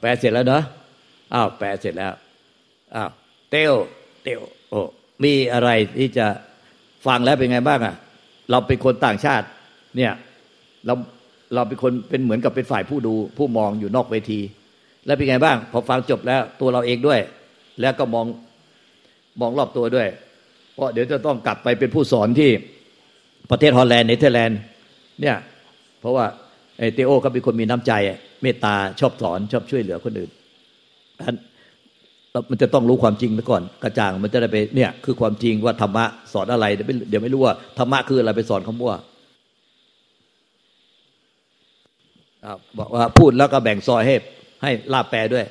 แปลเสร็จแล้วเนาะอ้าวแปลเสร็จแล้วอ้าวเตียวเตียวโอ้มีอะไรที่จะฟังแล้วเป็นไงบ้างอะ เราเป็นคนต่างชาติ เนี่ย เราเราเป็นคนเป็นเหมือนกับเป็นฝ่ายผู้ดู ผู้มองอยู่นอกเวที แล้วเป็นไงบ้าง พอฟังจบแล้วตัวเราเองด้วย แล้วก็มองมองรอบตัวด้วย เพราะเดี๋ยวจะต้องกลับไปเป็นผู้สอนที่ประเทศฮอลแลนด์เนเธอร์แลนด์เนี่ย เพราะว่า เตโอเขาเป็นคนมีน้ำใจเมตตาชอบสอนชอบช่วยเหลือคนอื่นมันจะต้องรู้ความจริงไปก่อน กระจ่างมันจะได้ไปเนี่ยคือความจริงว่าธรรมะสอนอะไร เดี๋ยวไม่รู้ว่าธรรมะคืออะไรไปสอนคำว่าบอกว่าพูดแล้วก็แบ่งซอยให้ให้ลาบแปลด้วย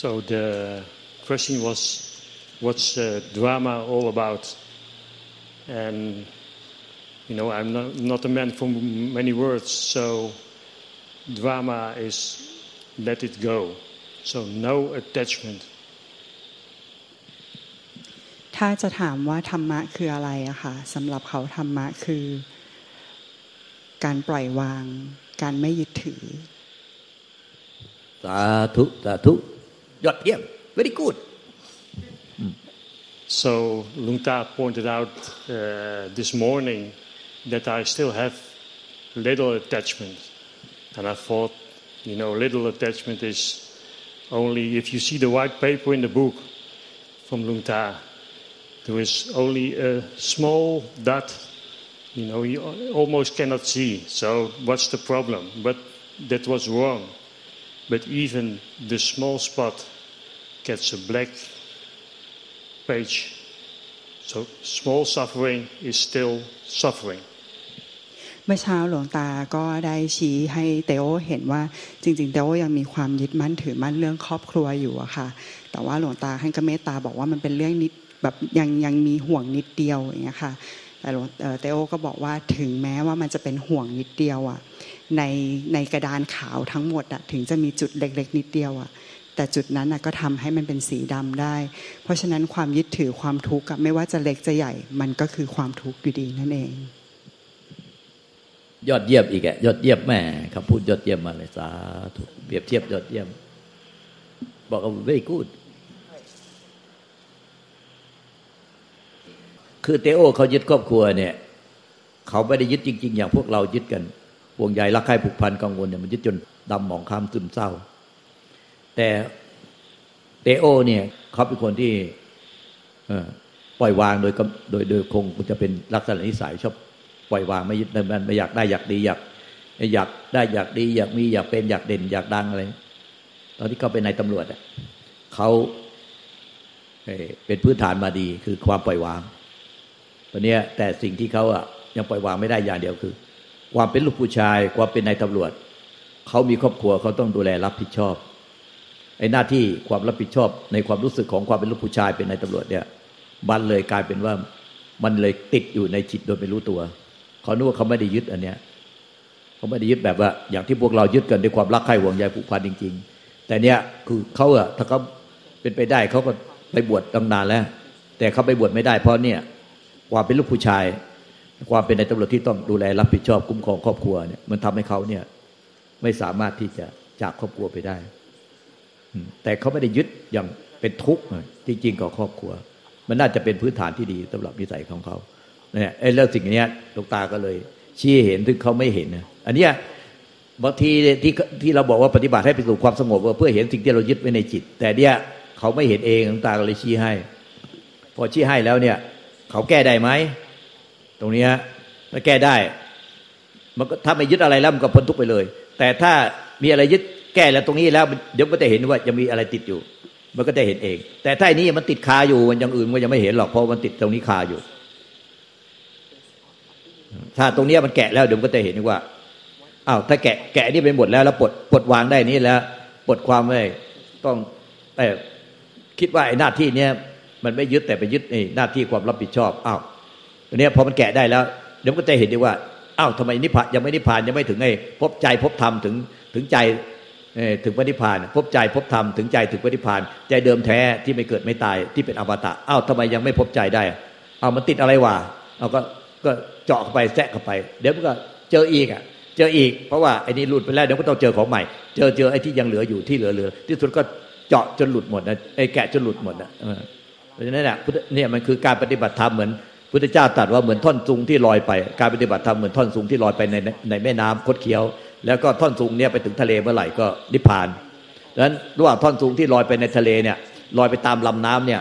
so the question was what's the drama all about and you know I'm not, not a man for many words so drama is let it go so no attachment ถ้าจะถามว่าธรรมะคืออะไรอะค่ะสำหรับเขาธรรมะคือ การปล่อยวาง การไม่ยึดถือ สาธุ สาธุ ยอดเยี่ยม very good so Lungta pointed out uh, this morning that I still have little attachment and I thought you know little attachment is only if you see the white paper in the book from Lungta there is only a small dot, you know, you almost cannot see. So what's the problem? But that was wrong. But even the small spot gets a black page. So small suffering is still suffering. เมื่อเช้าหลวงตาก็ได้ชี้ให้เตโอเห็นว่าจริง ๆ เตโอยังมีความยึดมั่นถือมั่นเรื่องครอบครัวอยู่อะค่ะ แต่ว่าหลวงตาให้ก็เมตตาบอกว่ามันเป็นเรื่องนิดแบบยังยังมีห่วงนิดเดียวอย่างเงี้ยค่ะ แต่เตโอก็บอกว่าถึงแม้ว่ามันจะเป็นห่วงนิดเดียวอะในในกระดานขาวทั้งหมดอะถึงจะมีจุดเล็ก ๆ นิดเดียวอะ แต่จุดนั้นก็ทำให้มันเป็นสีดำได้ เพราะฉะนั้นความยึดถือความทุกข์ไม่ว่าจะเล็กจะใหญ่ มันก็คือความทุกข์อยู่ดีนั่นเอง ยอดเยี่ยมอีกแกยอดเยี่ยมแม่คำพูดยอดเยี่ยมมาเลยสาธุเปรียบเทียบยอดเยี่ยม บอกว่า very good คือเตโอเขายึดครอบครัวเนี่ย เขาไม่ได้ยึดจริง ๆ อย่างพวกเรายึดกันห่วงใยรักใคร่ผูกพันกังวลเนี่ยมันยึดจนดำหมองคล้ำซึมเศร้า แต่เตโอเนี่ยเขาเป็นคนที่ปล่อยวางโดยโดยโดยคงจะเป็นลักษณะนิสัยชอบปล่อยวางไม่ยึดมันไม่อยากได้อยากดีอยากอยากได้อยากดีอยากมีอยากเป็นอยากเด่นอยากดังอะไร ตอนที่เขาเป็นนายตำรวจเขาเป็นพื้นฐานมาดีคือความปล่อยวางตอนนี้แต่สิ่งที่เขาอะยังปล่อยวางไม่ได้อย่างเดียวคือ ความเป็นลูกผู้ชาย ความเป็นนายตำรวจเขามีครอบครัวเขาต้องดูแลรับผิดชอบ ไอ้หน้าที่ความรับผิดชอบในความรู้สึกของความเป็นลูกผู้ชายเป็นนายตำรวจเนี่ยมันเลยกลายเป็นว่ามันเลยติดอยู่ในจิตโดยไม่รู้ตัวเขานึกว่าเขาไม่ได้ยึดอันเนี้ยเขาไม่ได้ยึดแบบว่า อย่างที่พวกเรายึดกันด้วยความรักใคร่ห่วงใยผูกพันจริง ๆ แต่เนี้ยคือเขาอะถ้าเขาเป็นไปได้เขาก็ไปบวชตั้งนานแล้ว แต่เขาไปบวชไม่ได้เพราะเนี่ยความเป็นลูกผู้ชาย ความเป็นในตำรวจที่ต้องดูแลรับผิดชอบคุ้มครองครอบครัวเนี่ยมันทำให้เขาเนี่ยไม่สามารถที่จะจากครอบครัวไปได้ แต่เขาไม่ได้ยึดอย่างเป็นทุกข์จริง ๆกับครอบครัว มันน่าจะเป็นพื้นฐานที่ดีสำหรับนิสัยของเขาเนี่ยไอ้เรื่องสิ่งนี้ลูกตาก็เลย ชี้เห็นถึงเขาไม่เห็นนะอันนี้บางทีที่ที่เราบอกว่าปฏิบัติให้ไปสู่ความสงบเพื่อเห็นสิ่งที่เรายึดไว้ในจิต แต่เนี้ยเขาไม่เห็นเองลูกตาก็เลยชี้ให้ พอชี้ให้แล้วเนี่ย เขาแก้ได้ไหมตรงนี้ถ้าแก้ได้ มันก็ถ้าไม่ยึดอะไรแล้วมันก็พ้นทุกไปเลย แต่ถ้ามีอะไรยึด แก้แล้วตรงนี้แล้วเดี๋ยวก็จะเห็นว่าจะมีอะไรติดอยู่ มันก็จะเห็นเอง แต่ถ้าอันนี้มันติดคาอยู่มันอย่างอื่นมันยังไม่เห็นหรอกเพราะมันติดตรงนี้คาอยู่ ถ้าตรงนี้มันแกะแล้วเดี๋ยวก็จะเห็นว่าอ้าวถ้าแกะแกะนี่เป็นหมดแล้วแล้วปลดปลดวางได้นี้แล้วปลดความไม่ต้องแต่คิดว่าไอ้หน้าที่เนี้ยมันไม่ยึดแต่ไปยึดในหน้าที่ความรับผิดชอบอ้าวตัวนี้พอมันแกะได้แล้ว เดี๋ยวก็จะเห็นดีว่าอ้าวทำไมนิพพานยังไม่นิพพานยังไม่ถึงไอ้พบใจพบธรรมถึงถึงใจ ถึงพระนิพพานพบใจพบธรรมถึงใจถึงพระนิพพานใจเดิมแท้ที่ไม่เกิดไม่ตายที่เป็นอมตะอ้าวทำไมยังไม่พบใจได้อ้าวมันติดอะไรวะเอาก็ก็เจาะเข้าไปแทะเข้าไป เดี๋ยวมันก็เจออีกอะเจออีกเพราะว่าไอ้นี่หลุดไปแล้วเดี๋ยวก็ต้องเจอของใหม่ เจอเจอไอ้ที่ยังเหลืออยู่ที่เหลือเหลือที่สุดก็เจาะจนหลุดหมดนะไอ้แกะจนหลุดหมดนะเพราะฉะนั้นเนี่ยเนี่ยมันคือการปฏิบัติธรรมเหมือนพุทธเจ้าตรัสว่าเหมือนท่อนซุงที่ลอยไป การปฏิบัติธรรมเหมือนท่อนซุงที่ลอยไปในในแม่น้ำคดเคี้ยว แล้วก็ท่อนซุงเนี่ยไปถึงทะเลเมื่อไหร่ก็นิพพานดังนั้นระหว่างท่อนซุงที่ลอยไปในทะเลเนี่ยลอยไปตามลำน้ำเนี่ย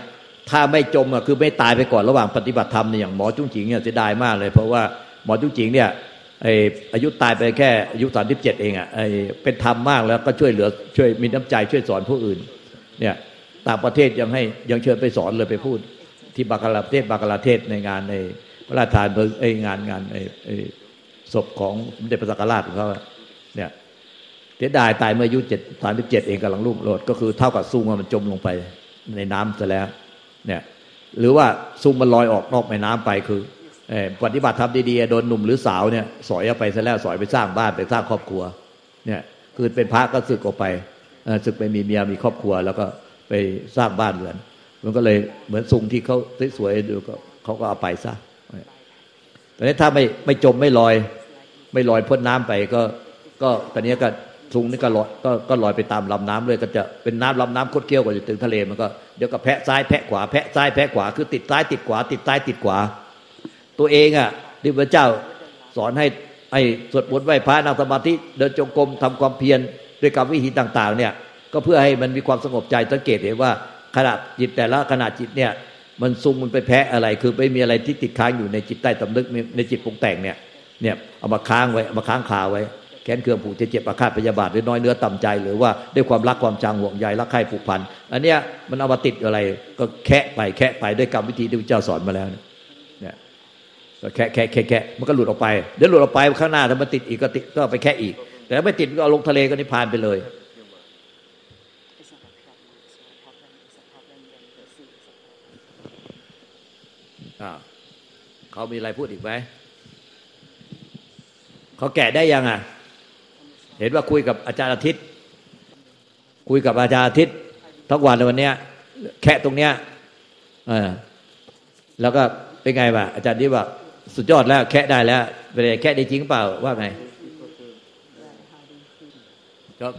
ถ้าไม่จมอะคือไม่ตายไปก่อนระหว่างปฏิบัติธรรมเนี่ยอย่างหมอจุ้งจิงเนี่ยเสียดายมากเลย เพราะว่าหมอจุ้งจิงเนี่ยไออายุตายไปแค่อายุสามสิบเจ็ดเองอะไอเป็นธรรมมากแล้วก็ช่วยเหลือช่วยมีน้ำใจช่วยสอนผู้อื่น เนี่ยต่างประเทศยังให้ยังเชิญไปสอนเลยไปพูด ที่บากลาเทศบากลาเทศในงานในพระราชทานเพลิงไองานงานไอศพของสมเด็จพระสังฆราชของเขา เสียดายตายเมื่ออายุเจ็ดสามสิบเจ็ดเองกำลังลุ่งโลดก็คือเท่ากับซุงมันจมลงไปในน้ำซะแล้ว เนี่ย หรือว่าซุงมันลอยออกนอกแม่น้ำไปคือปฏิบัติทำดีๆโดนหนุ่มหรือสาวเนี่ยสอยไปซะแล้วสอยไปสร้างบ้านไปสร้างครอบครัว เนี่ย คือเป็นพระก็สึกออกไปสึกไปมีเมียมีครอบครัว แล้วก็ไปสร้างบ้านเรือน มันก็เลยเหมือนซุงที่เขาสวยๆดูก็เขาก็เอาไปซะแต่นี้ถ้าไม่ไม่จมไม่ลอย ไม่ลอยพ้นน้ำไปก็ก็ตอนนี้ก็ ซุงนี่ก็ลอยก็ก็ลอยไปตามลำน้ำเลยก็จะเป็นน้ำลำน้ำคดเคี้ยวกว่าจะถึงทะเลมันก็เดี๋ยวก็แพะซ้ายแพะขวาแพะซ้ายแพะขวาคือติดซ้ายติดขวา ติดซ้ายติดขวา ตัวเองอะที่พระเจ้าสอนให้ให้สวดมนต์ไหว้พระนั่งสมาธิเดินจงกรมทำความเพียรด้วยกับวิธีต่าง ๆ เนี่ย ก็เพื่อให้มันมีความสงบใจสังเกตเห็นว่าขณะจิตแต่ละขณะจิตเนี่ย มันซุงมันไปแพ้อะไร คือไม่มีอะไรที่ติดค้างอยู่ในจิตใต้ตำนึกในจิตปรุงแต่งเนี่ยเนี่ยเอามาค้างไว้เอามาค้างคาไว้ แค้นเคืองผูกเจ็บอาฆาตพยาบาทหรือน้อยเนื้อต่ำใจ หรือว่าด้วยความรักความจังห่วงใยรักใคร่ผูกพันอันเนี้ยมันเอามาติดอะไรก็แคะไปแคะไปด้วยกรรมวิธีที่พระเจ้าสอนมาแล้วเนี่ยก็แคะแคะแคะแคะมันก็หลุดออกไปเดี๋ยวหลุดออกไปข้างหน้าถ้ามันติดอีกก็ติดก็ไปแคะอีก แต่ไม่ติดก็เอาลงทะเลก็นิพพานไปเลยเขามีอะไรพูดอีกไหมเขาแก่ได้ยังอะ เห็นว่าคุยกับอาจารย์อาทิตย์ คุยกับอาจารย์อาทิตย์ทุกวันในวันเนี้ย แค่ตรงเนี้ยเออแล้วก็เป็นไงบ้าอาจารย์ที่ว่าสุดยอดแล้ว แค่ได้แล้วเป็นแค่ได้จริงเปล่าว่าไง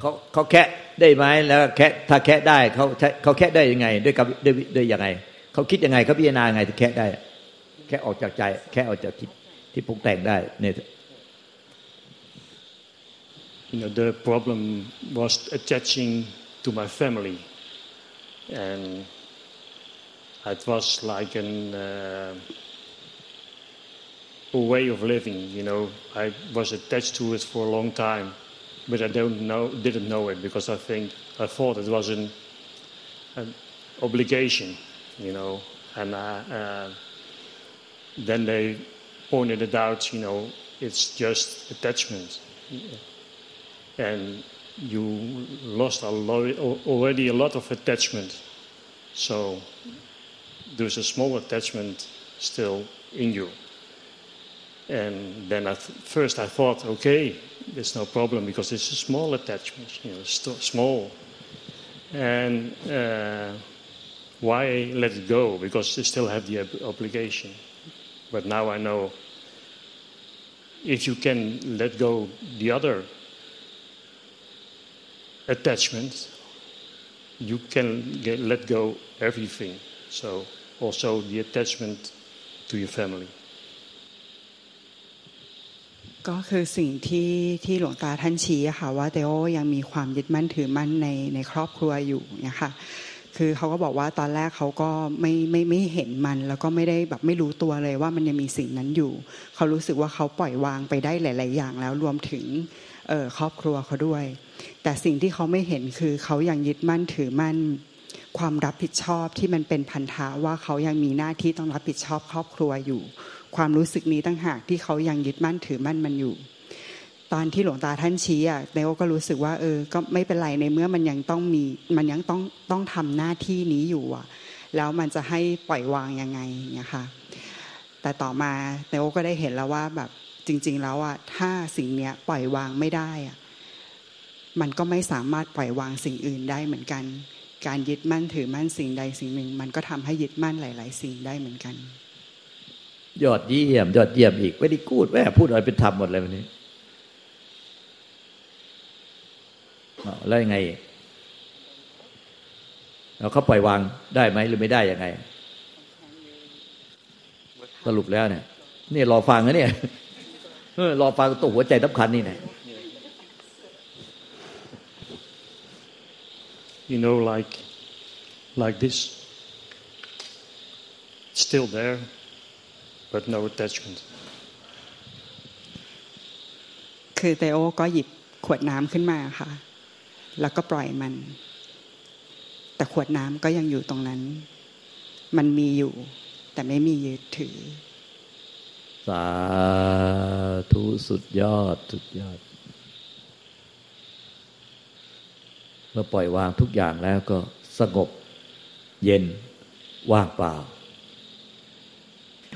เขาเขาแค่ได้ไหมแล้วแค่ถ้าแค่ได้เขาเขาแค่ได้ยังไง ด้วยกับด้วยด้วยยังไงเขาคิดยังไงเขาพิจารณาไงถึงแค่ได้ แค่ออกจากใจ แค่ออกจากคิดที่ปรุงแต่งได้เนี่ย you know, the problem was attaching to my family. And it was like an, uh, a way of living, you know. I was attached to it for a long time, but I don't know, didn't know it because I think, I thought it was an, an obligation, you know. And uh, uh, then they pointed it out, you know, it's just attachment and you lost a already a lot of attachment. So there's a small attachment still in you. And then at first I thought, okay, there's no problem because it's a small attachment, you know, small. And uh, why let it go? Because you still have the obligation. But now I know if you can let go the other attachment, you can get, let go everything. So also the attachment to your family. ก็คือสิ่งที่ที่หลวงตาท่านชี้ค่ะว่าเตโอยังมีความยึดมั่นถือมั่นในในครอบครัวอยู่เนี่ยค่ะคือเขาก็บอกว่าตอนแรกเขาก็ไม่ไม่ไม่เห็นมัน แล้วก็ไม่ได้แบบไม่รู้ตัวเลยว่ามันยังมีสิ่งนั้นอยู่ เขารู้สึกว่าเขาปล่อยวางไปได้หลาย ๆ อย่างแล้วรวมถึง ครอบครัวเขาด้วย แต่สิ่งที่เขาไม่เห็นคือเขายังยึดมั่นถือมั่น ความรับผิดชอบที่มันเป็นพันธะว่าเขายังมีหน้าที่ต้องรับผิดชอบครอบครัวอยู่ ความรู้สึกนี้ตั้งหากที่เขายังยึดมั่นถือมั่นมันอยู่ ตอนที่หลวงตาท่านชี้อะเนโอก็รู้สึกว่าเออ ก็ไม่เป็นไรในเมื่อมันยังต้องมีมันยังต้องต้องทำหน้าที่นี้อยู่อะ แล้วมันจะให้ปล่อยวางยังไงเนี่ยค่ะแต่ต่อมาเนโอก็ได้เห็นแล้วว่าแบบ จริง ๆ แล้วอะถ้าสิ่งเนี้ยปล่อยวางไม่ได้อะมันก็ไม่สามารถปล่อยวางสิ่งอื่นได้เหมือนกัน การยึดมั่นถือมั่นสิ่งใดสิ่งหนึ่ง มันก็ทำให้ยึดมั่นหลาย ๆ สิ่งได้เหมือนกัน ยอดเยี่ยม ยอดเยี่ยมอีกไม่ได้พูดแม่พูดอะไรเป็นธรรมหมดเลยวันนี้แล้วยังไงเราเขาปล่อยวางได้ไหมหรือไม่ได้ยังไง สรุปแล้วเนี่ยนี่รอฟังนะเนี่ย รอฟังตัวหัวใจสำคัญนี่นะ you know like like this still there but no attachment คือเตโอก็หยิบขวดน้ำขึ้นมาค่ะ แล้วก็ปล่อยมัน แต่ขวดน้ำก็ยังอยู่ตรงนั้น มันมีอยู่ แต่ไม่มียึดถือสา ธุสุดยอด สุดยอด เมื่อปล่อยวางทุกอย่างแล้วก็สงบ เย็น ว่างเปล่า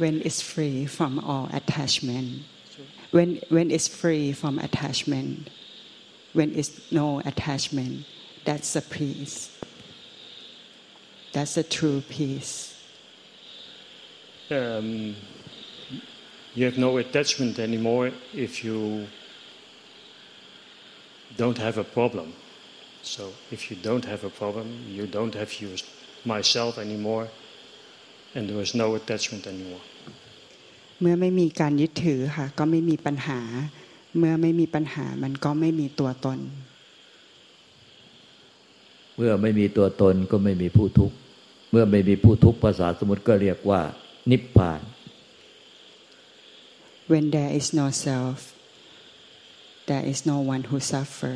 when it's free from all attachment when when it's free from attachment when it's no attachment that's a peace that's a true peace um, you have no attachment anymore if you don't have a problem. So if you don't have a problem, you don't have used myself anymore, and there is no attachment anymore. เมื่อไม่มีการยึดถือค่ะก็ไม่มีปัญหา เมื่อไม่มีปัญหามันก็ไม่มีตัวตน เมื่อไม่มีตัวตนก็ไม่มีผู้ทุกข์ เมื่อไม่มีผู้ทุกข์ภาษาสมุติก็เรียกว่า นิพพาน when there is no self there is no one who suffer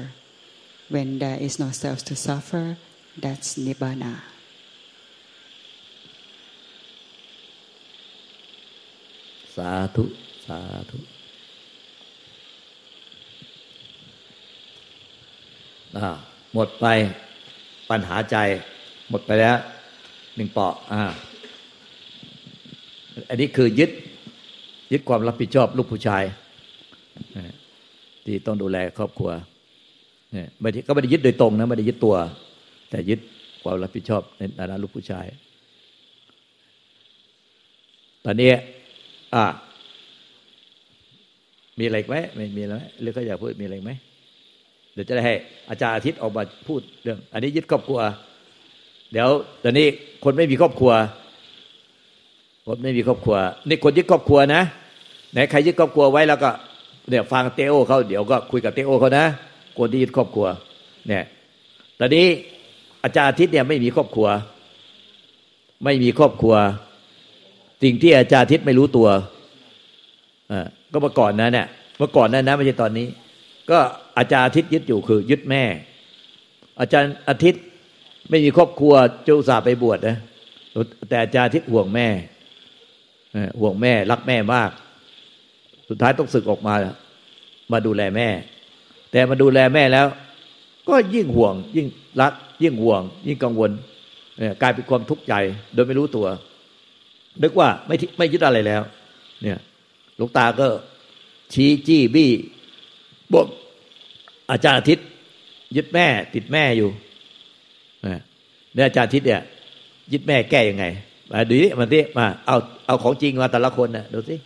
when there is no self to suffer that's nibbana สาธุสาธุอ่าหมดไปปัญหาใจ หมดไปแล้วหนึ่งเปาะอ่าอันนี้คือยึด ยึดความรับผิดชอบลูกผู้ชายที่ต้องดูแลครอบครัวเนี่ยไม่ได้ก็ไม่ได้ยึดโดยตรงนะไม่ได้ยึดตัว แต่ยึดความรับผิดชอบในฐานะลูกผู้ชาย ตอนนี้อ่ามีอะไรไหมไม่มีแล้วไหมหรือก็อยากพูดมีอะไรไหมเดี๋ยวจะได้ให้ อาจารย์อาทิตย์ออกมาพูดเรื่อง อันนี้ยึดครอบครัว เดี๋ยวตอนนี้คนไม่มีครอบครัวคนไม่มีครอบครัวนี่คนยึดครอบครัวนะ ไหนใครยึดครอบครัวไว้แล้วก็เนี่ยฟังเตโอเขาเดี๋ยวก็คุยกับเตโอเขานะคนที่ยึดครอบครัว เนี่ยตอนนี้อาจารย์อาทิตย์เนี่ยไม่มีครอบครัว ไม่มีครอบครัว สิ่งที่อาจารย์อาทิตย์ไม่รู้ตัวอ่าก็เมื่อก่อนนั้นเนี่ยเมื่อก่อนนั้นนะไม่ใช่ตอนนี้ ก็อาจารย์อาทิตย์ยึดอยู่คือ ยึดแม่ อาจารย์อาทิตย์ไม่มีครอบครัวจะอุตส่าห์ไปบวชนะแต่อาจารย์อาทิตย์ห่วงแม่ห่วงแม่ รักแม่มาก สุดท้ายต้องศึกออกมา มาดูแลแม่ แต่มาดูแลแม่แล้ว ก็ยิ่งห่วง ยิ่งรัก ยิ่งห่วง ยิ่งกังวลเนี่ยกลายเป็นความทุกข์ใจ โดยไม่รู้ตัวนึกว่าไม่ไม่ยึดอะไรแล้ว เนี่ยหลวงตาก็ชี้จี้บี้บอกอาจารย์อาทิตย์ ยึดแม่ ติดแม่อยู่เนี่ยอาจารย์อาทิตย์เนี่ยยึดแม่แก้ยังไงมาดูดิมาดิมาเอาเอาของจริงมาแต่ละคนนะดูสิ